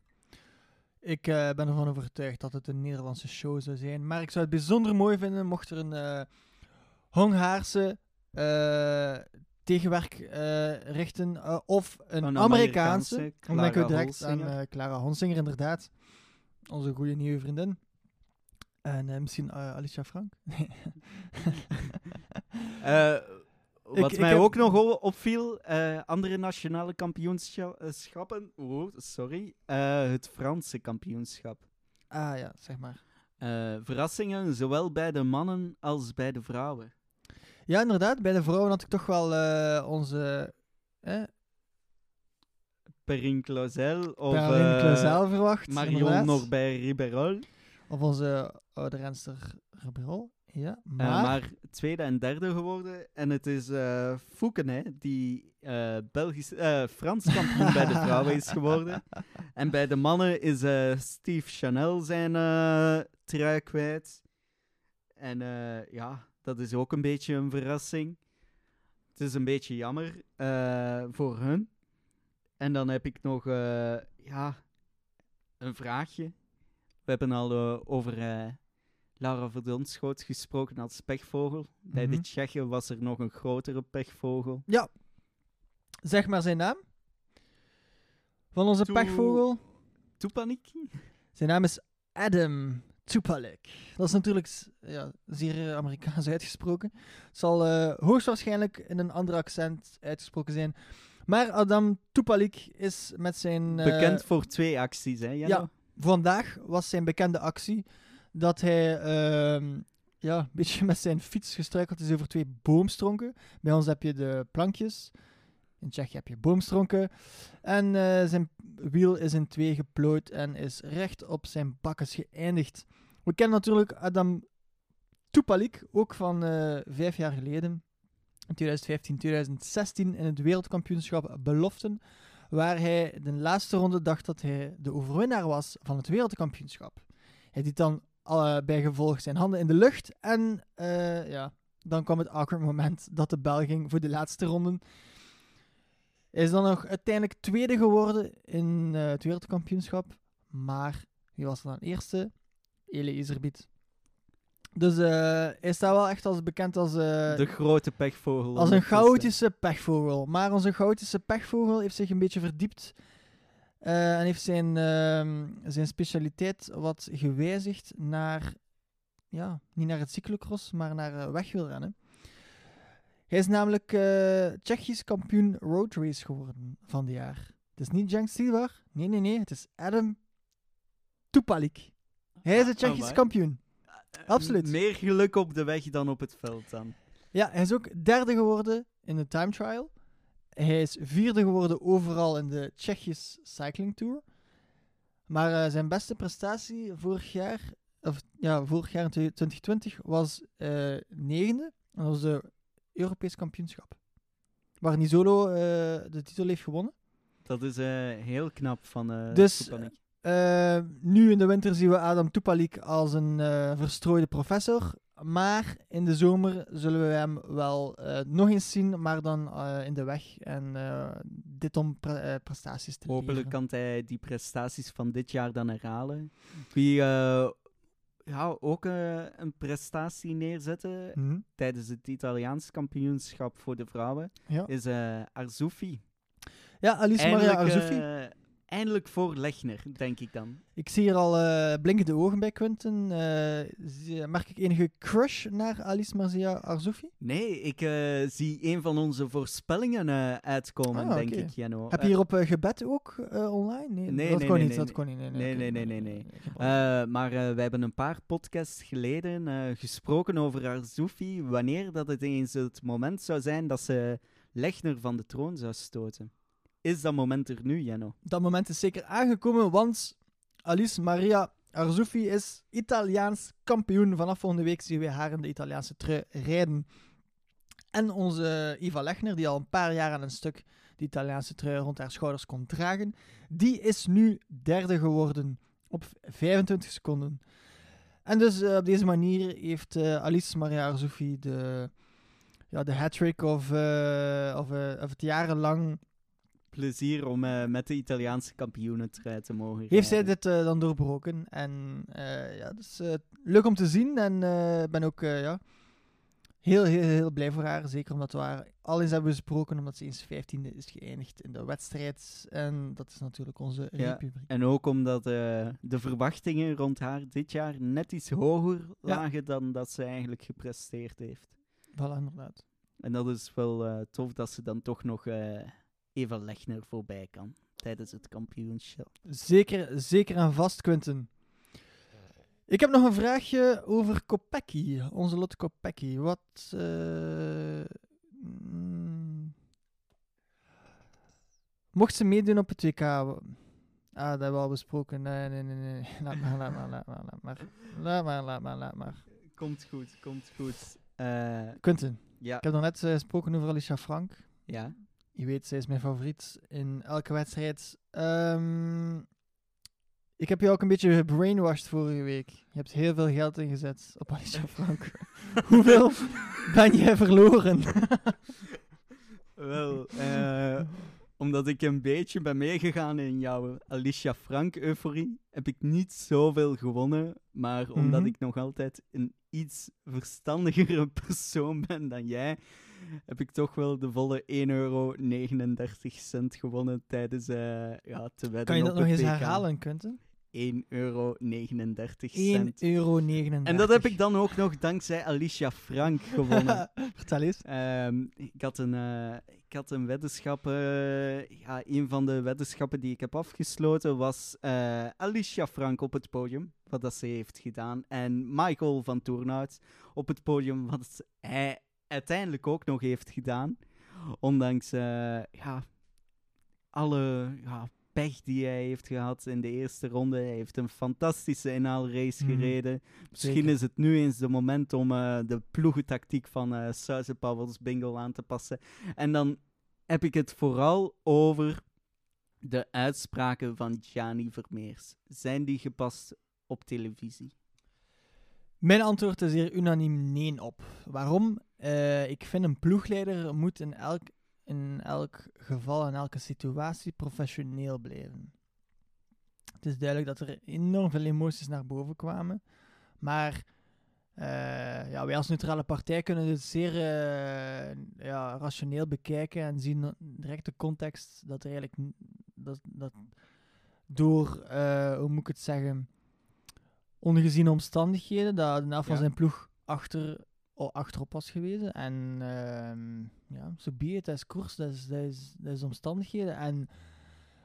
Ik eh, ben ervan overtuigd dat het een Nederlandse show zou zijn. Maar ik zou het bijzonder mooi vinden mocht er een eh Hongaarse eh, tegenwerk richten. of een, Een Amerikaanse. Amerikaanse, Dan denk ik Clara direct aan Holsinger. Clara Honsinger, inderdaad. Onze goede nieuwe vriendin. En eh, misschien eh, Alicia Frank. Eh, wat ik mij ook nog opviel, andere nationale kampioenschappen, oh, sorry, het Franse kampioenschap. ah ja, zeg maar. Verrassingen, zowel bij de mannen als bij de vrouwen. Ja, inderdaad. Bij de vrouwen had ik toch wel onze... Eh, Perrine Clausel of eh, Clausel verwacht. Marion inderdaad. Norbert Riberol. Of onze oude renster Rebel. Ja, Eh, maar... maar tweede en derde geworden. En het is Fouken, hè, die eh, Belgisch, Frans kampioen bij de vrouwen is geworden. En bij de mannen is Steve Chanel zijn trui kwijt. En ja, dat is ook een beetje een verrassing. Het is een beetje jammer voor hun. En dan heb ik nog ja, een vraagje. We hebben al over Laura Verdonschoot gesproken als pechvogel. Bij de Mhm. Tsjechen was er nog een grotere pechvogel. Zeg maar zijn naam. Van onze pechvogel. Toepanik? Zijn naam is Adam Tupalik. Dat is natuurlijk ja, zeer eh, Amerikaans uitgesproken. Het zal eh, hoogstwaarschijnlijk in een ander accent uitgesproken zijn. Maar Adam Tupalik is met zijn... eh, Bekend voor twee acties, hè? Ja. Vandaag was zijn bekende actie dat hij ehm, ja, een beetje met zijn fiets gestruikeld is over twee boomstronken. Bij ons heb je de plankjes. In Tsjechië heb je boomstronken. En eh, zijn wiel is in twee geplooid en is recht op zijn bakkes geëindigd. We kennen natuurlijk Adam Tupalik, ook van eh, vijf jaar geleden. In 2015, 2016 in het wereldkampioenschap Beloften waar hij de laatste ronde dacht dat hij de overwinnaar was van het wereldkampioenschap. Hij deed dan uh, bij gevolg zijn handen in de lucht en uh, ja, dan kwam het awkward moment dat de bel ging voor de laatste ronde. Hij is dan nog uiteindelijk tweede geworden in uh, het wereldkampioenschap, maar wie was dan eerste? Ele Iserbiet. Dus uh, hij staat wel echt als bekend als... De grote pechvogel. Als een chaotische pechvogel. Maar onze chaotische pechvogel heeft zich een beetje verdiept. Uh, en heeft zijn, uh, zijn specialiteit wat gewijzigd naar... Ja, niet naar het cyclocross, maar naar uh, wegwielrennen. Hij is namelijk uh, Tsjechisch kampioen road race geworden van dit jaar. Het is niet Cenk Silvar. Nee, nee, nee. Het is Adam Tupalik. Hij is de Tsjechisch oh, kampioen. Absoluut. Meer geluk op de weg dan op het veld dan. Ja, hij is ook derde geworden in de time trial. Hij is vierde geworden overal in de Tsjechisch Cycling Tour. Maar uh, zijn beste prestatie vorig jaar, of ja, vorig jaar in 2020 was uh, negende. En dat was de Europees kampioenschap. Waar Nisolo uh, de titel heeft gewonnen. Dat is heel knap van dus, nu in de winter zien we Adam Tupalik als een verstrooide professor. Maar in de zomer zullen we hem wel eh, nog eens zien, maar dan eh, in de weg. En eh, dit om pre- prestaties te Hopelijk leveren. kan hij die prestaties van dit jaar dan herhalen. Wie ja, ook een prestatie neerzetten Mhm. tijdens het Italiaans kampioenschap voor de vrouwen Ja. is Arzoufi. ja, Alice Maria Eindelijk. Eh, eindelijk voor Lechner, denk ik dan. Ik zie hier al eh, blinkende ogen bij Quinten. Eh, zie- merk ik enige crush naar Alice Maria Arzoufi? Nee, ik eh, zie een van onze voorspellingen eh, uitkomen, Ah, denk ik, Jenno. Heb je Eh, hierop eh, gebed ook eh, online? Nee, Nee, dat nee, kon nee, niet. nee, dat kon niet. Nee, nee, nee, nee, nee. Eh, maar eh, wij hebben een paar podcasts geleden eh, gesproken over Arzoufi, wanneer dat het eens het moment zou zijn dat ze Lechner van de troon zou stoten. Is dat moment er nu, Jenno? dat moment is zeker aangekomen, want Alice Maria Arzoufi is Italiaans kampioen. Vanaf volgende week zien we haar in de Italiaanse trui rijden. En onze Iva Lechner, die al een paar jaar aan een stuk de Italiaanse trui rond haar schouders kon dragen, die is nu derde geworden op 25 seconden. En dus eh, op deze manier heeft eh, Alice Maria Arzoufi de, ja, de hat-trick of, eh, of, of het jarenlang Plezier om eh, met de Italiaanse kampioenen te te mogen heeft zij rijden. dit eh, dan doorbroken. En eh, ja, dus eh, leuk om te zien. En eh, ik ben ook eh, ja, heel, heel, heel blij voor haar. Zeker omdat we haar al eens hebben besproken, omdat ze eens vijftiende is geëindigd in de wedstrijd. En dat is natuurlijk onze Ja, republiek. En ook omdat eh, de verwachtingen rond haar dit jaar net iets hoger Ja. lagen dan dat ze eigenlijk gepresteerd heeft. Voilà, inderdaad. En dat is wel eh, tof dat ze dan toch nog eh Eva Lechner voorbij kan tijdens het kampioenschap. Zeker, zeker en vast, Quinten. Ik heb nog een vraagje over Kopecky, onze Lotte Kopecky. Wat. mm, mocht ze meedoen op het WK? Ah, dat hebben we al besproken. Nee, nee, nee, nee. Laat maar, laat maar, laat maar, laat maar. Laat maar, laat maar, laat maar. Komt goed, komt goed. Eh, Quinten, ja, ik heb nog net eh, gesproken over Alicia Frank. ja. Je weet, zij is mijn favoriet in elke wedstrijd. Ehm, ik heb je ook een beetje gebrainwashed vorige week. Je hebt heel veel geld ingezet op Alicia Frank. Hoeveel ben jij verloren? Wel, eh, omdat ik een beetje ben meegegaan in jouw Alicia Frank-euforie, heb ik niet zoveel gewonnen. Maar omdat Mhm. ik nog altijd een iets verstandigere persoon ben dan jij, heb ik toch wel de volle 1,39 euro gewonnen tijdens eh, ja, te wedden kan je dat nog eens herhalen, Quinten? 1,39 euro. 1,39 euro. En dat heb ik dan ook nog dankzij Alicia Frank gewonnen. Vertel eens. Ehm, ik, had een, eh, ik had een weddenschap. eh, ja, een van de weddenschappen die ik heb afgesloten was Alicia Frank op het podium. Wat dat ze heeft gedaan. En Michael van Toornhout op het podium. Wat hij uiteindelijk ook nog heeft gedaan. Ondanks eh, ja, alle ja, pech die hij heeft gehad in de eerste ronde. Hij heeft een fantastische inhaalrace Mhm. gereden. Misschien Zeker. is het nu eens de moment om eh, de ploegentactiek van Suze Pauwels Bingo aan te passen. En dan heb ik het vooral over de uitspraken van Gianni Vermeers. Zijn die gepast op televisie? Mijn antwoord is hier unaniem nee op. Waarom? Eh, ik vind een ploegleider moet in elk, in elk geval, in elke situatie, professioneel blijven. Het is duidelijk dat er enorm veel emoties naar boven kwamen. Maar eh, ja, wij als neutrale partij kunnen dit zeer eh, ja, rationeel bekijken en zien direct de context dat er eigenlijk dat, dat door, hoe moet ik het zeggen, ongeziene omstandigheden, dat de helft van Ja. zijn ploeg achter, achterop was geweest. En ehm, ja, zo be it, dat is koers, dat is, dat, is, dat is omstandigheden. En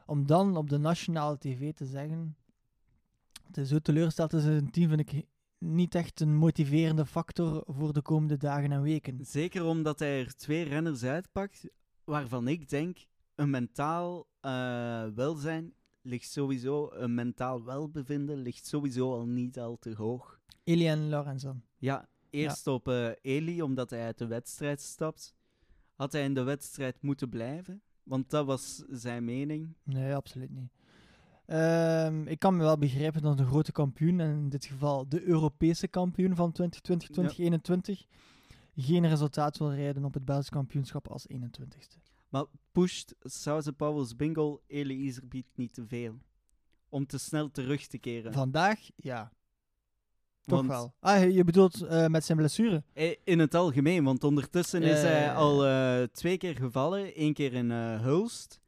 om dan op de nationale tv te zeggen, het is zo teleurgesteld is een team, vind ik niet echt een motiverende factor voor de komende dagen en weken. Zeker omdat hij er twee renners uitpakt, waarvan ik denk, een mentaal eh, welzijn ligt sowieso, een mentaal welbevinden ligt sowieso al niet al te hoog. Elie en Lorenzo. Ja, eerst op eh Eli, omdat hij uit de wedstrijd stapt. Had hij in de wedstrijd moeten blijven? Want dat was zijn mening. Nee, absoluut niet. Ehm, ik kan me wel begrijpen dat een grote kampioen, en in dit geval de Europese kampioen van 2020-2021, geen resultaat wil rijden op het Belgisch kampioenschap als 21ste. Maar pusht Sauze Powers Bingo Eli Iserbiet niet te veel? Om te snel terug te keren. Vandaag, ja. Toch Want- wel. Ah, je bedoelt eh, met zijn blessure? Eh, In het algemeen, want ondertussen is Ja, hij ja. al eh, twee keer gevallen. Eén keer in eh, Hulst.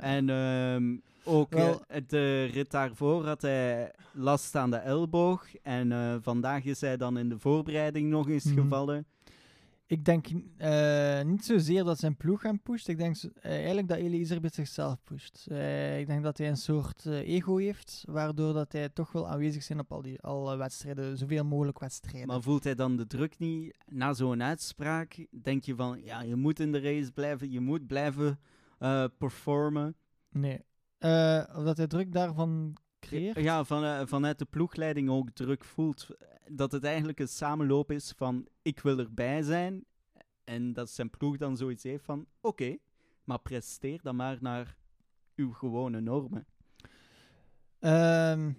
En ehm, ook Wel- eh, de rit daarvoor had hij last aan de elleboog. En eh, vandaag is hij dan in de voorbereiding nog eens Mhm. gevallen. Ik denk eh, niet zozeer dat zijn ploeg hem pusht. Ik denk eh, eigenlijk dat Eli Iserbyt zichzelf pusht. Eh, ik denk dat hij een soort ego heeft, waardoor dat hij toch wil aanwezig zijn op al die alle wedstrijden, zoveel mogelijk wedstrijden. Maar voelt hij dan de druk niet? Na zo'n uitspraak denk je van, ja, je moet in de race blijven. Je moet blijven performen. Nee. Of dat hij druk daarvan creëert? Ja, van, vanuit de ploegleiding ook druk voelt. Dat het eigenlijk een samenloop is van ik wil erbij zijn. En dat zijn ploeg dan zoiets heeft van oké, maar presteer dan maar naar uw gewone normen. Ehm,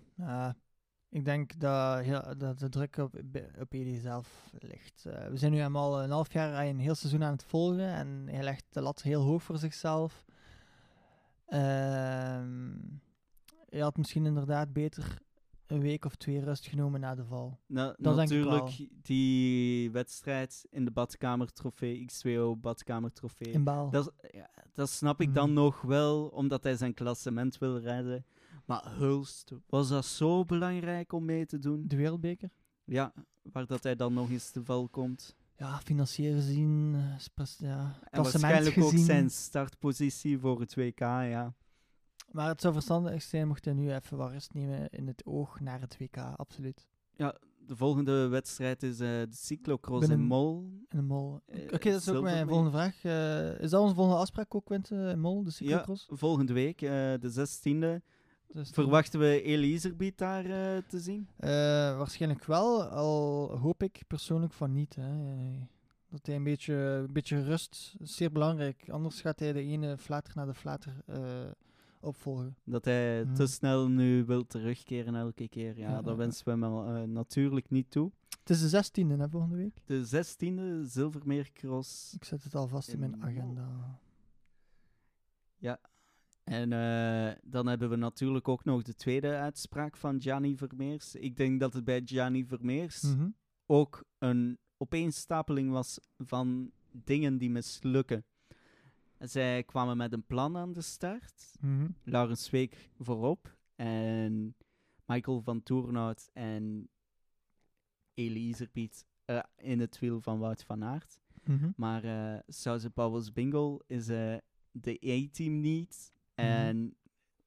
ik denk dat, heel, dat de druk op, op Eli zelf ligt. Eh, we zijn nu hem al een half jaar, een heel seizoen aan het volgen en hij legt de lat heel hoog voor zichzelf. Ehm hij had misschien inderdaad beter een week of twee rust genomen na de val. Dat natuurlijk, die wedstrijd in de badkamer trofee, X2O badkamer trofee. In Baal. Dat, ja, dat snap ik dan Mhm. nog wel, omdat hij zijn klassement wil redden. Maar Hulst, was dat zo belangrijk om mee te doen? De wereldbeker. Ja, waar dat hij dan nog eens te val komt. Ja, financieel gezien, eh, ja, En waarschijnlijk ook gezien. zijn startpositie voor het WK, ja. Maar het zou verstandig zijn mocht hij nu even wat rust nemen in het oog naar het WK, absoluut. De volgende wedstrijd is eh, de cyclocross in Mol. In de mol. Eh, Oké, dat is ook mijn volgende vraag. Eh, is dat onze volgende afspraak ook, Quinten, in mol, de Ja, cyclocross? volgende week, de 16e. Dus Verwachten we Elizerbiet daar te zien? Waarschijnlijk wel, al hoop ik persoonlijk van niet. Hè. Dat hij een beetje, een beetje rust, zeer belangrijk. Anders gaat hij de ene flater naar de flater opvolgen. Dat hij te snel nu wil terugkeren elke keer. Ja, Ja, dat ja. wensen we hem eh, natuurlijk niet toe. Het is de 16e hè, volgende week. De 16e Zilvermeercross. Ik zet het alvast in In mijn agenda. En eh, dan hebben we natuurlijk ook nog de tweede uitspraak van Gianni Vermeers. Ik denk dat het bij Gianni Vermeers Mhm. ook een opeenstapeling was van dingen die mislukken. Zij kwamen met een plan aan de start. Mhm. Laurens Week voorop. En Michael van Toornout en Elise Piet eh, in het wiel van Wout van Aert. Mhm. Maar eh Sauze Powers Bingo is eh, de A-team niet. Mhm. En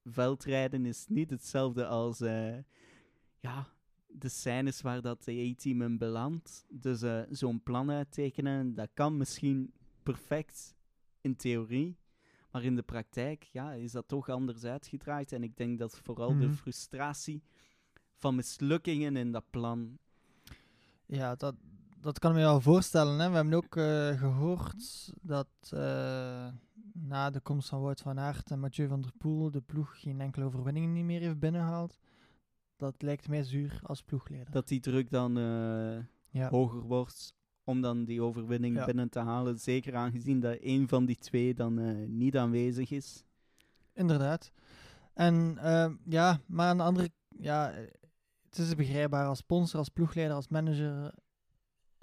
veldrijden is niet hetzelfde als ja, de scènes waar dat de A-team in belandt. Dus zo'n plan uittekenen, dat kan misschien perfect in theorie. Maar in de praktijk ja, is dat toch anders uitgedraaid. En ik denk dat vooral de Mhm. frustratie van mislukkingen in dat plan Ja, dat, dat kan ik me wel voorstellen. Hè. We hebben ook eh, gehoord dat eh, na de komst van Wout van Aert en Mathieu van der Poel de ploeg geen enkele overwinning niet meer heeft binnengehaald. Dat lijkt mij zuur als ploegleider. dat die druk dan eh, ja. hoger wordt om dan die overwinning Ja. binnen te halen. Zeker aangezien dat een van die twee dan eh, niet aanwezig is. Inderdaad. En ehm, ja, maar aan de andere ja, het is begrijpbaar als sponsor, als ploegleider, als manager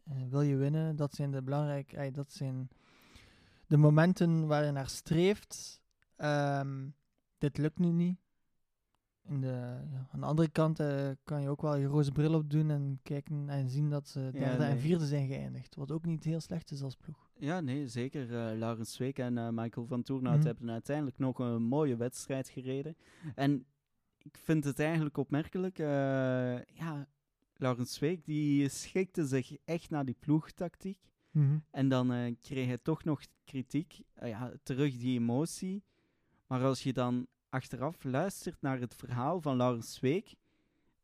eh, wil je winnen. Dat zijn de belangrijke, eh, dat zijn de momenten waar je naar streeft. Ehm, dit lukt nu niet. In de, ja, aan de andere kant eh, kan je ook wel je roze bril opdoen en kijken en zien dat ze derde en nee. vierde zijn geëindigd. Wat ook niet heel slecht is als ploeg. Ja, nee, zeker. eh Laurens Week en eh, Michael van Toornout Mhm. hebben uiteindelijk nog een mooie wedstrijd gereden. En ik vind het eigenlijk opmerkelijk. ja, Laurens Week die schikte zich echt naar die ploegtactiek. En dan kreeg hij toch nog kritiek. Ja, terug die emotie. Maar als je dan achteraf luistert naar het verhaal van Laurens Week,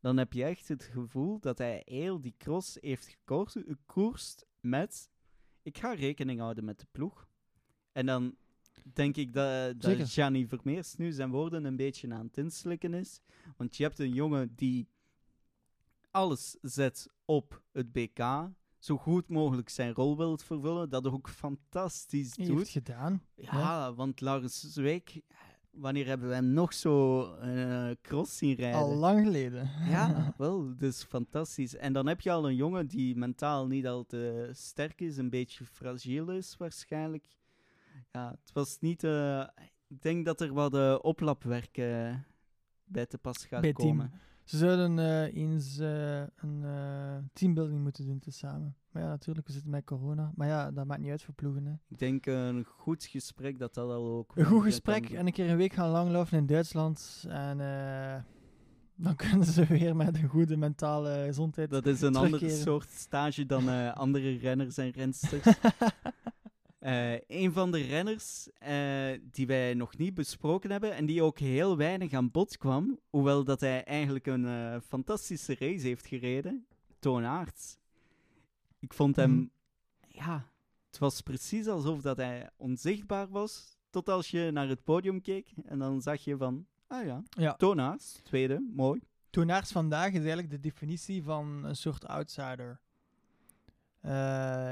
dan heb je echt het gevoel dat hij heel die cross heeft gekoers- gekoerst met... Ik ga rekening houden met de ploeg. En dan denk ik dat, dat Gianni Vermeers nu zijn woorden een beetje aan het inslikken is. Want je hebt een jongen die alles zet op het BK. Zo goed mogelijk zijn rol wil vervullen. Dat ook fantastisch doet. heeft gedaan. Ja, want Laurens Zweek, wanneer hebben we hem nog zo een cross zien rijden? Al lang geleden. Ja, wel, dus fantastisch. En dan heb je al een jongen die mentaal niet al te sterk is, een beetje fragiel is waarschijnlijk. Ja, het was niet... eh, ik denk dat er wat eh, oplapwerk eh, bij te pas gaat Bij team. Ze zouden eh, eens eh, een eh, teambuilding moeten doen tezamen. Maar ja, natuurlijk, we zitten met corona. Maar ja, dat maakt niet uit voor ploegen. Hè. Ik denk eh, een goed gesprek dat dat al ook... Een goed gesprek kan- en een keer een week gaan langlopen in Duitsland. En eh, dan kunnen ze weer met een goede mentale gezondheid. Dat is een andere soort stage dan eh, andere renners en rensters. Eh, een van de renners eh, die wij nog niet besproken hebben en die ook heel weinig aan bod kwam, hoewel dat hij eigenlijk een eh, fantastische race heeft gereden, Toon Aerts. Ik vond hem, Mhm. ja, het was precies alsof dat hij onzichtbaar was, tot als je naar het podium keek en dan zag je van, ah ja, ja, Toon Aerts, tweede, mooi. Toenaars vandaag is eigenlijk de definitie van een soort outsider.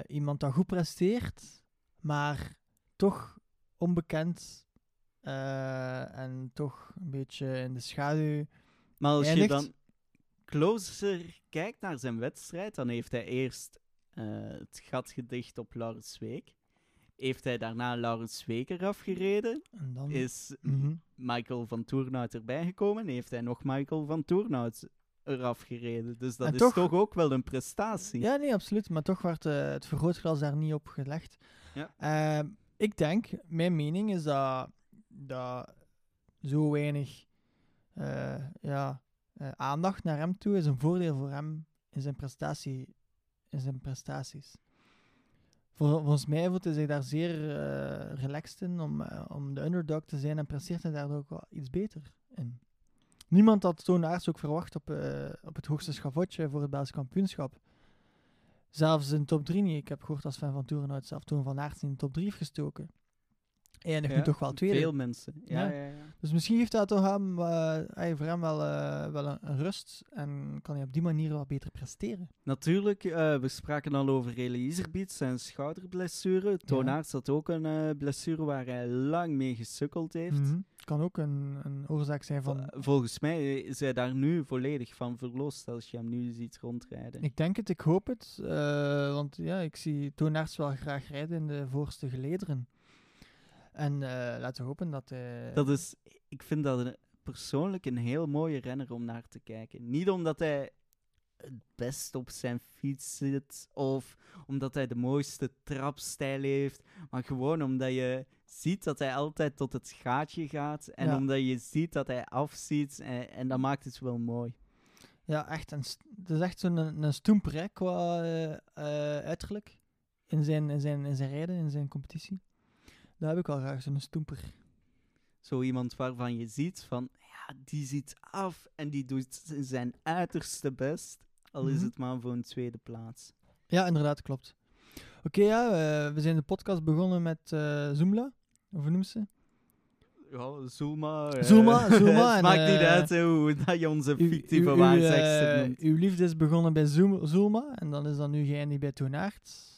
Iemand dat goed presteert, maar toch onbekend eh, en toch een beetje in de schaduw. Maar als je dan closer kijkt naar zijn wedstrijd, dan heeft hij eerst eh, het gat gedicht op Laurens Week. Heeft hij daarna Laurens Week eraf gereden? En dan, Is Mhm. Michael van Toernout erbij gekomen? Heeft hij nog Michael van Toernout eraf gereden? Dus dat En is toch- toch ook wel een prestatie. Ja, nee, absoluut. Maar toch werd eh, het vergrootglas daar niet op gelegd. Ja. Ehm, ik denk, mijn mening is dat, dat zo weinig eh, ja, eh, aandacht naar hem toe is een voordeel voor hem in zijn, prestatie, in zijn prestaties. Vol- volgens mij voelt hij zich daar zeer relaxed in om, om de underdog te zijn en presteert hij daar ook wel iets beter in. Niemand had Aerts ook verwacht op, eh, op het hoogste schavotje voor het Belgisch kampioenschap. Zelfs in top 3 niet. Ik heb gehoord als fan van Toerenhout zelf toen Van Aerts in de top 3 heeft gestoken. En hij Ja, nu toch wel tweede. Veel mensen. Ja, Dus misschien heeft dat toch hem, eh, voor hem wel, eh, wel een, een rust en kan hij op die manier wat beter presteren. Natuurlijk, eh, we spraken al over Reli Iserbiet, zijn schouderblessure. Toon Ja. Aerts had ook een blessure waar hij lang mee gesukkeld heeft. Mhm. Kan ook een, een oorzaak zijn van... Vol- Volgens mij is hij daar nu volledig van verlost als je hem nu ziet rondrijden. Ik denk het, ik hoop het. want ja, ik zie Toon Aerts wel graag rijden in de voorste gelederen. En eh, laten we hopen dat hij... Dat is, ik vind dat een- persoonlijk een heel mooie renner om naar te kijken. Niet omdat hij het best op zijn fiets zit of omdat hij de mooiste trapstijl heeft, maar gewoon omdat je ziet dat hij altijd tot het gaatje gaat en Ja. omdat je ziet dat hij afziet en, en dat maakt het wel mooi. Ja, echt. Een, het is echt zo'n een, een stoemper hè, qua eh, eh, uiterlijk. In zijn, in, zijn, in zijn rijden, in zijn competitie. Daar heb ik wel graag, zo'n stoemper. Zo iemand waarvan je ziet van, ja, die ziet af en die doet zijn uiterste best, al is Mhm. het maar voor een tweede plaats. Ja, inderdaad, klopt. Oké, ja, eh, we zijn de podcast begonnen met eh Zoomla. Of hoe noemt ze? Ja, Zuma. eh, Zuma, Zuma het en, maakt niet uit hè, hoe dat je onze fictieve waarzegster noemt. Uw liefde is begonnen bij Zoom, Zulma en dan is dat nu geëindigd bij Toonaert.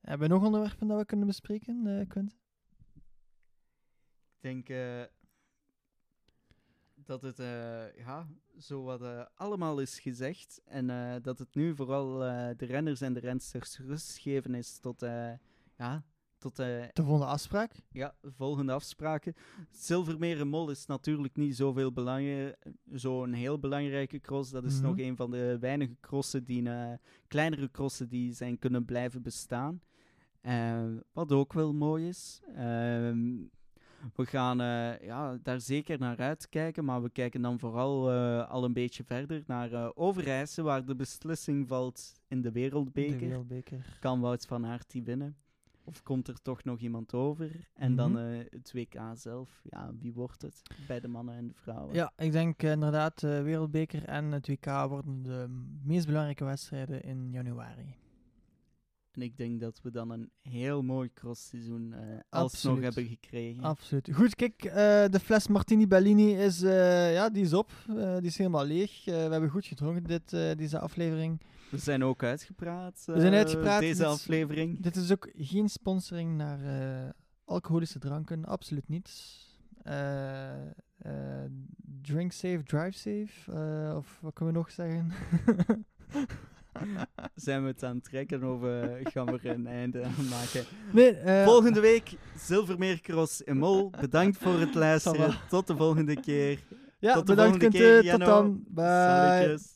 Hebben we nog onderwerpen dat we kunnen bespreken, eh Quint? Ik denk eh, dat het eh, ja, zo wat eh, allemaal is gezegd. En dat het nu vooral de renners en de rensters rust geven is tot, ja, tot De volgende afspraak? ja, volgende afspraken. Zilvermeer en Mol is natuurlijk niet zoveel belangrijk, zo'n heel belangrijke cross. Dat is Mhm. nog een van de weinige crossen die, kleinere crossen die zijn kunnen blijven bestaan. Wat ook wel mooi is. We gaan eh, ja, daar zeker naar uitkijken, maar we kijken dan vooral eh, al een beetje verder naar eh Overijse, waar de beslissing valt in de De Wereldbeker. wereldbeker. Kan Wout van Aert die winnen? Of komt er toch nog iemand over? En dan Mhm. het WK zelf. Ja, wie wordt het? Bij de mannen en de vrouwen. Ja, ik denk inderdaad, de wereldbeker en het WK worden de meest belangrijke wedstrijden in januari. En ik denk dat we dan een heel mooi crossseizoen eh alsnog hebben gekregen. Absoluut. Goed, kijk, eh, de fles Martini Bellini is, eh, ja, die is op. Die is helemaal leeg. We hebben goed gedronken dit, deze aflevering. We zijn ook uitgepraat. We zijn uitgepraat, Deze dit aflevering. Dit is ook geen sponsoring naar alcoholische dranken, absoluut niet. Drink safe, drive safe, of wat kunnen we nog zeggen? Zijn we het aan het trekken of eh, gaan we er een einde aan maken? nee, eh, Volgende week Zilvermeercross in Mol. Bedankt voor het luisteren. Tot de volgende keer. ja, tot de bedankt volgende keer, tot dan. Bye. Salutjes.